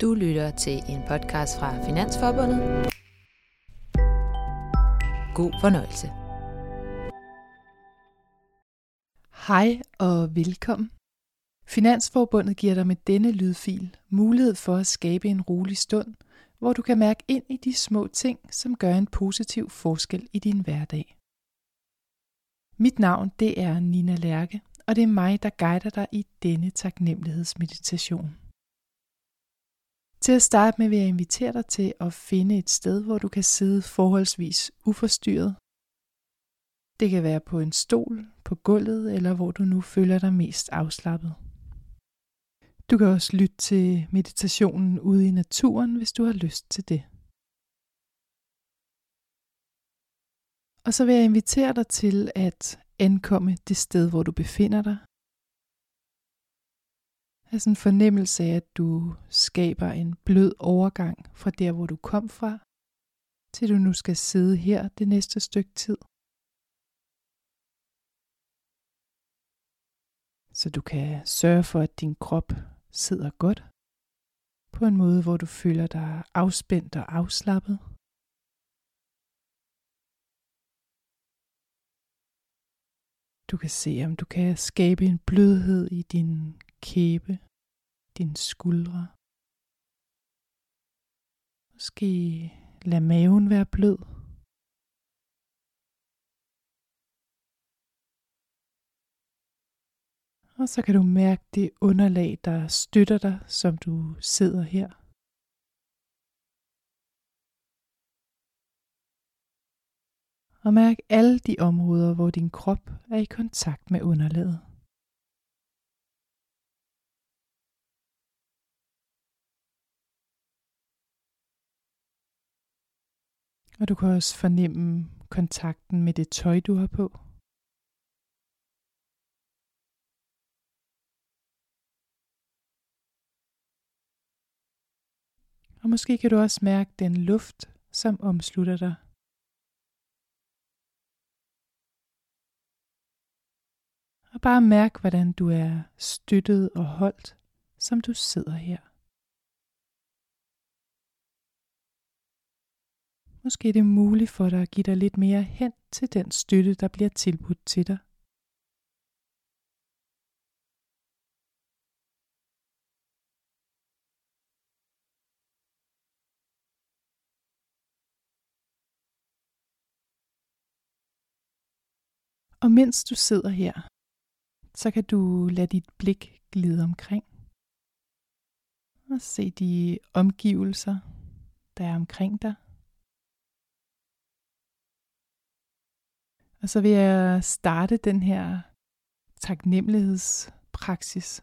Du lytter til en podcast fra Finansforbundet. God fornøjelse. Hej og velkommen. Finansforbundet giver dig med denne lydfil mulighed for at skabe en rolig stund, hvor du kan mærke ind i de små ting, som gør en positiv forskel i din hverdag. Mit navn det er Nina Lærke, og det er mig, der guider dig i denne taknemmelighedsmeditation. Til at starte med vil jeg invitere dig til at finde et sted, hvor du kan sidde forholdsvis uforstyrret. Det kan være på en stol, på gulvet eller hvor du nu føler dig mest afslappet. Du kan også lytte til meditationen ude i naturen, hvis du har lyst til det. Og så vil jeg invitere dig til at ankomme det sted, hvor du befinder dig er sådan en fornemmelse af, at du skaber en blød overgang fra der, hvor du kom fra, til du nu skal sidde her det næste stykke tid. Så du kan sørge for, at din krop sidder godt på en måde, hvor du føler dig afspændt og afslappet. Du kan se, om du kan skabe en blødhed i din kæbe, dine skuldre. Måske lad maven være blød. Og så kan du mærke det underlag, der støtter dig, som du sidder her. Og mærk alle de områder, hvor din krop er i kontakt med underlaget. Og du kan også fornemme kontakten med det tøj, du har på. Og måske kan du også mærke den luft, som omslutter dig. Og bare mærk, hvordan du er støttet og holdt, som du sidder her. Måske er det muligt for dig at give dig lidt mere hen til den støtte, der bliver tilbudt til dig. Og mens du sidder her, så kan du lade dit blik glide omkring og se de omgivelser, der er omkring dig. Og så vil jeg starte den her taknemmelighedspraksis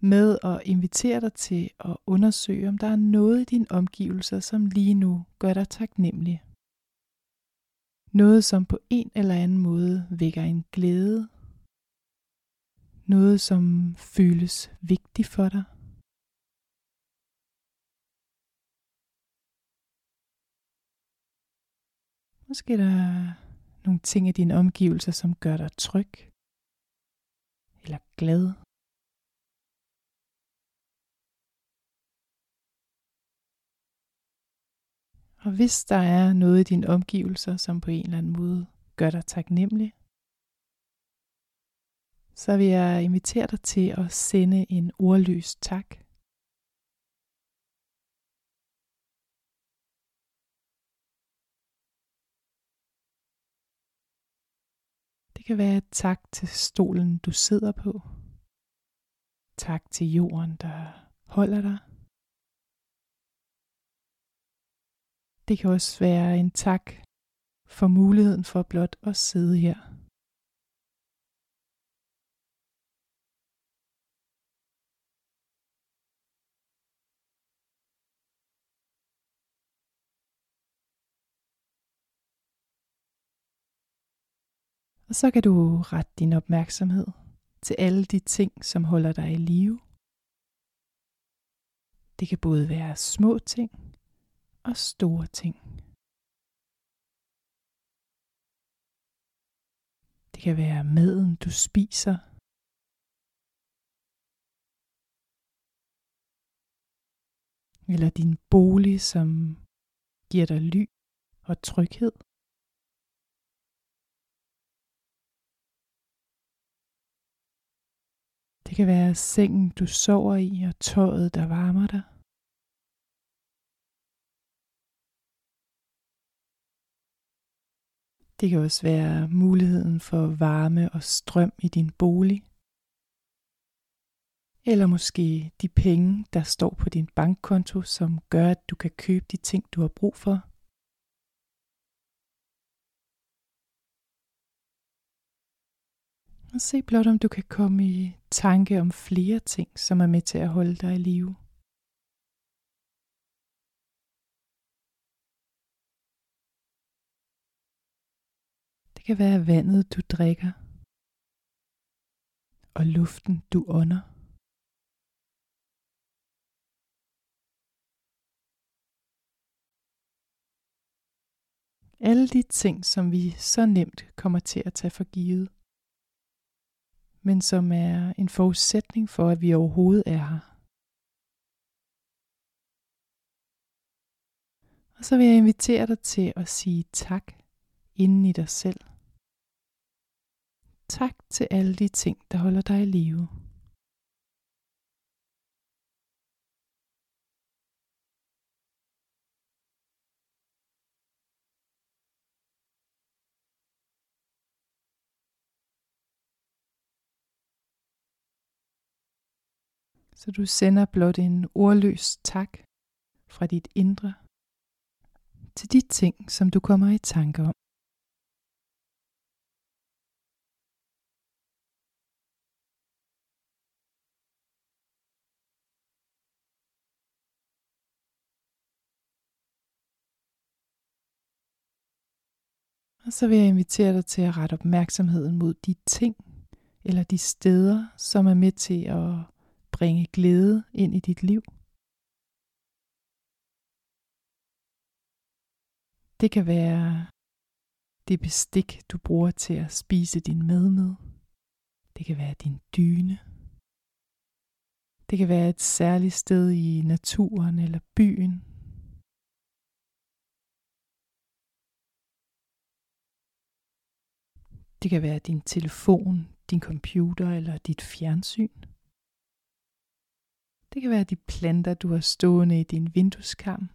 med at invitere dig til at undersøge, om der er noget i dine omgivelser, som lige nu gør dig taknemmelig. Noget, som på en eller anden måde vækker en glæde. Noget, som føles vigtigt for dig. Måske der nogle ting i dine omgivelser, som gør dig tryg eller glad. Og hvis der er noget i dine omgivelser, som på en eller anden måde gør dig taknemmelig, så vil jeg invitere dig til at sende en ordløs tak. Det kan være et tak til stolen, du sidder på. Tak til jorden, der holder dig. Det kan også være en tak for muligheden for blot at sidde her. Og så kan du rette din opmærksomhed til alle de ting, som holder dig i live. Det kan både være små ting og store ting. Det kan være maden, du spiser. eller din bolig, som giver dig ly og tryghed. Det kan være sengen, du sover i, og tøjet, der varmer dig. Det kan også være muligheden for varme og strøm i din bolig. Eller måske de penge, der står på din bankkonto, som gør, at du kan købe de ting, du har brug for. Og se blot, om du kan komme i tanke om flere ting, som er med til at holde dig i live. Det kan være vandet, du drikker, og luften, du ånder. Alle de ting, som vi så nemt kommer til at tage for givet men som er en forudsætning for, at vi overhovedet er her. Og så vil jeg invitere dig til at sige tak inden i dig selv. Tak til alle de ting, der holder dig i live. Så du sender blot en ordløs tak fra dit indre til de ting, som du kommer i tanke om. Og så vil jeg invitere dig til at rette opmærksomheden mod de ting eller de steder, som er med til at bringe glæde ind i dit liv. Det kan være det bestik, du bruger til at spise din mad med. Det kan være din dyne. Det kan være et særligt sted i naturen eller byen. Det kan være din telefon, din computer eller dit fjernsyn. Det kan være de planter, du har stående i din vindueskarm.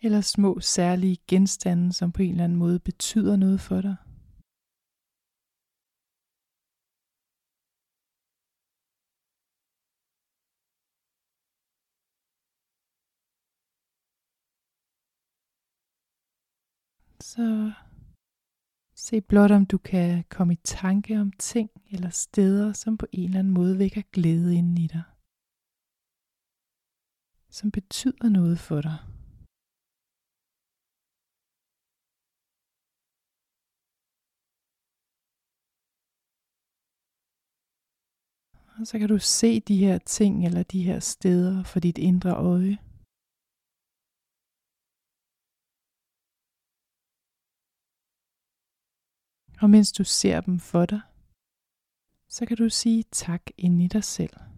Eller små særlige genstande, som på en eller anden måde betyder noget for dig. Så se blot om du kan komme i tanke om ting eller steder, som på en eller anden måde vækker glæde inden i dig som betyder noget for dig. Og så kan du se de her ting eller de her steder for dit indre øje. Og mens du ser dem for dig, så kan du sige tak ind i dig selv.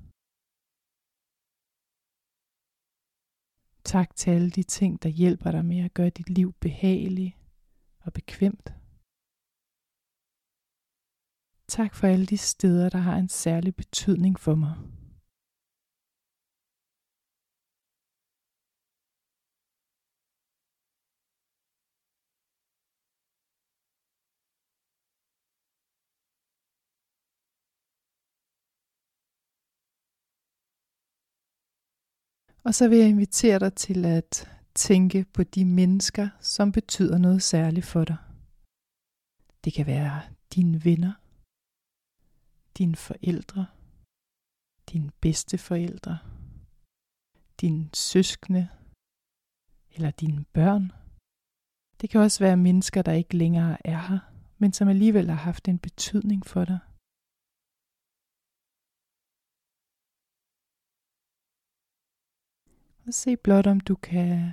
Tak til alle de ting, der hjælper dig med at gøre dit liv behageligt og bekvemt. Tak for alle de steder, der har en særlig betydning for mig. Og så vil jeg invitere dig til at tænke på de mennesker, som betyder noget særligt for dig. Det kan være dine venner, dine forældre, dine bedste forældre, dine søskende eller dine børn. Det kan også være mennesker, der ikke længere er her, men som alligevel har haft en betydning for dig. Og se blot, om du kan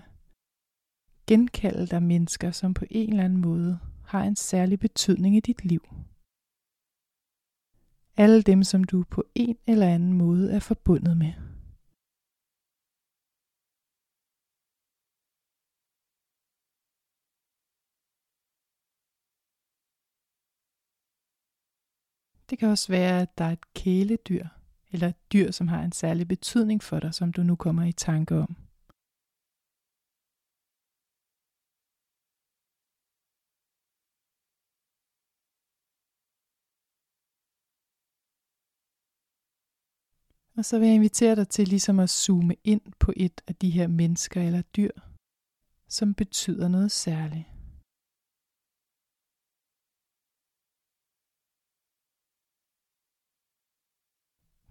genkalde dig mennesker, som på en eller anden måde har en særlig betydning i dit liv. Alle dem, som du på en eller anden måde er forbundet med. Det kan også være, at der er et kæledyr, eller et dyr, som har en særlig betydning for dig, som du nu kommer i tanke om. Og så vil jeg invitere dig til ligesom at zoome ind på et af de her mennesker eller dyr, som betyder noget særligt.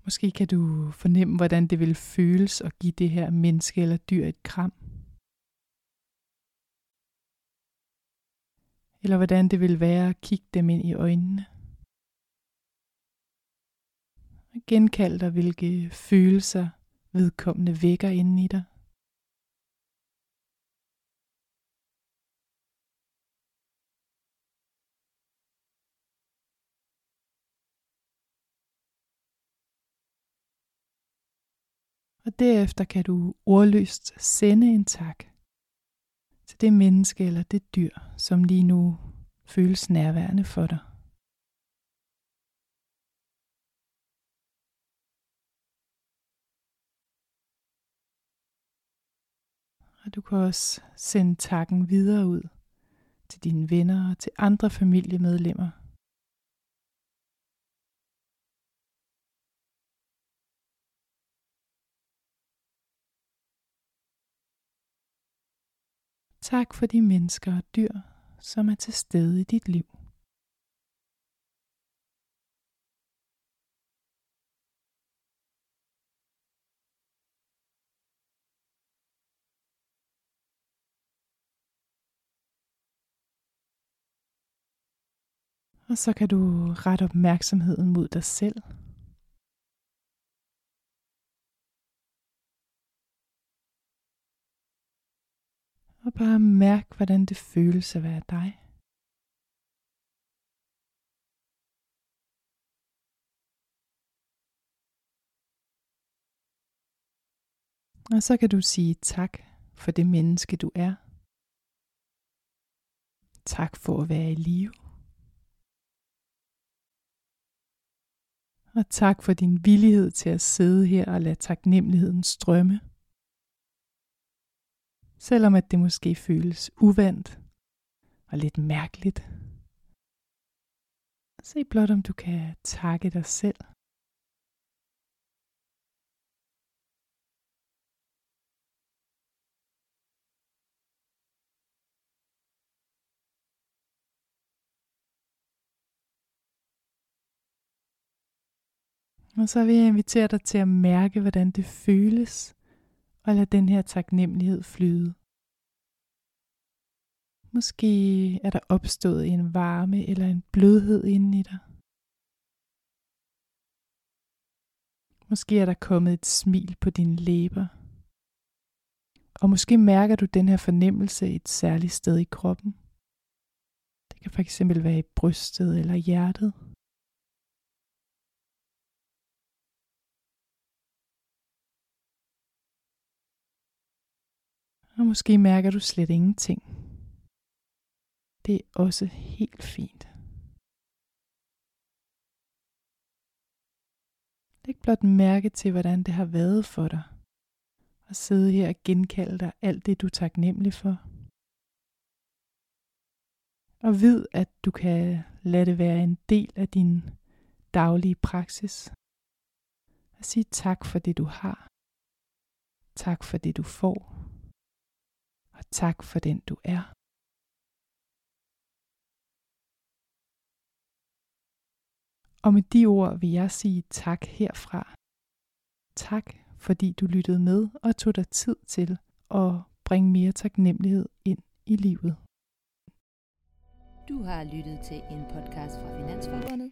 Måske kan du fornemme, hvordan det vil føles at give det her menneske eller dyr et kram. Eller hvordan det vil være at kigge dem ind i øjnene. Genkald dig, hvilke følelser vedkommende vækker inden i dig. Og derefter kan du ordløst sende en tak til det menneske eller det dyr, som lige nu føles nærværende for dig. Og du kan også sende takken videre ud til dine venner og til andre familiemedlemmer. Tak for de mennesker og dyr, som er til stede i dit liv. Og så kan du rette opmærksomheden mod dig selv. Og bare mærk, hvordan det føles at være dig. Og så kan du sige tak for det menneske, du er. Tak for at være i live. Og tak for din villighed til at sidde her og lade taknemmeligheden strømme. Selvom at det måske føles uvandt og lidt mærkeligt. Se blot om du kan takke dig selv. Og så vil jeg invitere dig til at mærke, hvordan det føles, og lad den her taknemmelighed flyde. Måske er der opstået en varme eller en blødhed inden i dig. Måske er der kommet et smil på dine læber. Og måske mærker du den her fornemmelse et særligt sted i kroppen. Det kan fx være i brystet eller hjertet. Og måske mærker du slet ingenting. Det er også helt fint. Læg blot mærke til, hvordan det har været for dig. Og sidde her og genkalde dig alt det, du er taknemmelig for. Og vid, at du kan lade det være en del af din daglige praksis. Og sige tak for det, du har. Tak for det, du får tak for den du er. Og med de ord vil jeg sige tak herfra. Tak fordi du lyttede med og tog dig tid til at bringe mere taknemmelighed ind i livet. Du har lyttet til en podcast fra Finansforbundet.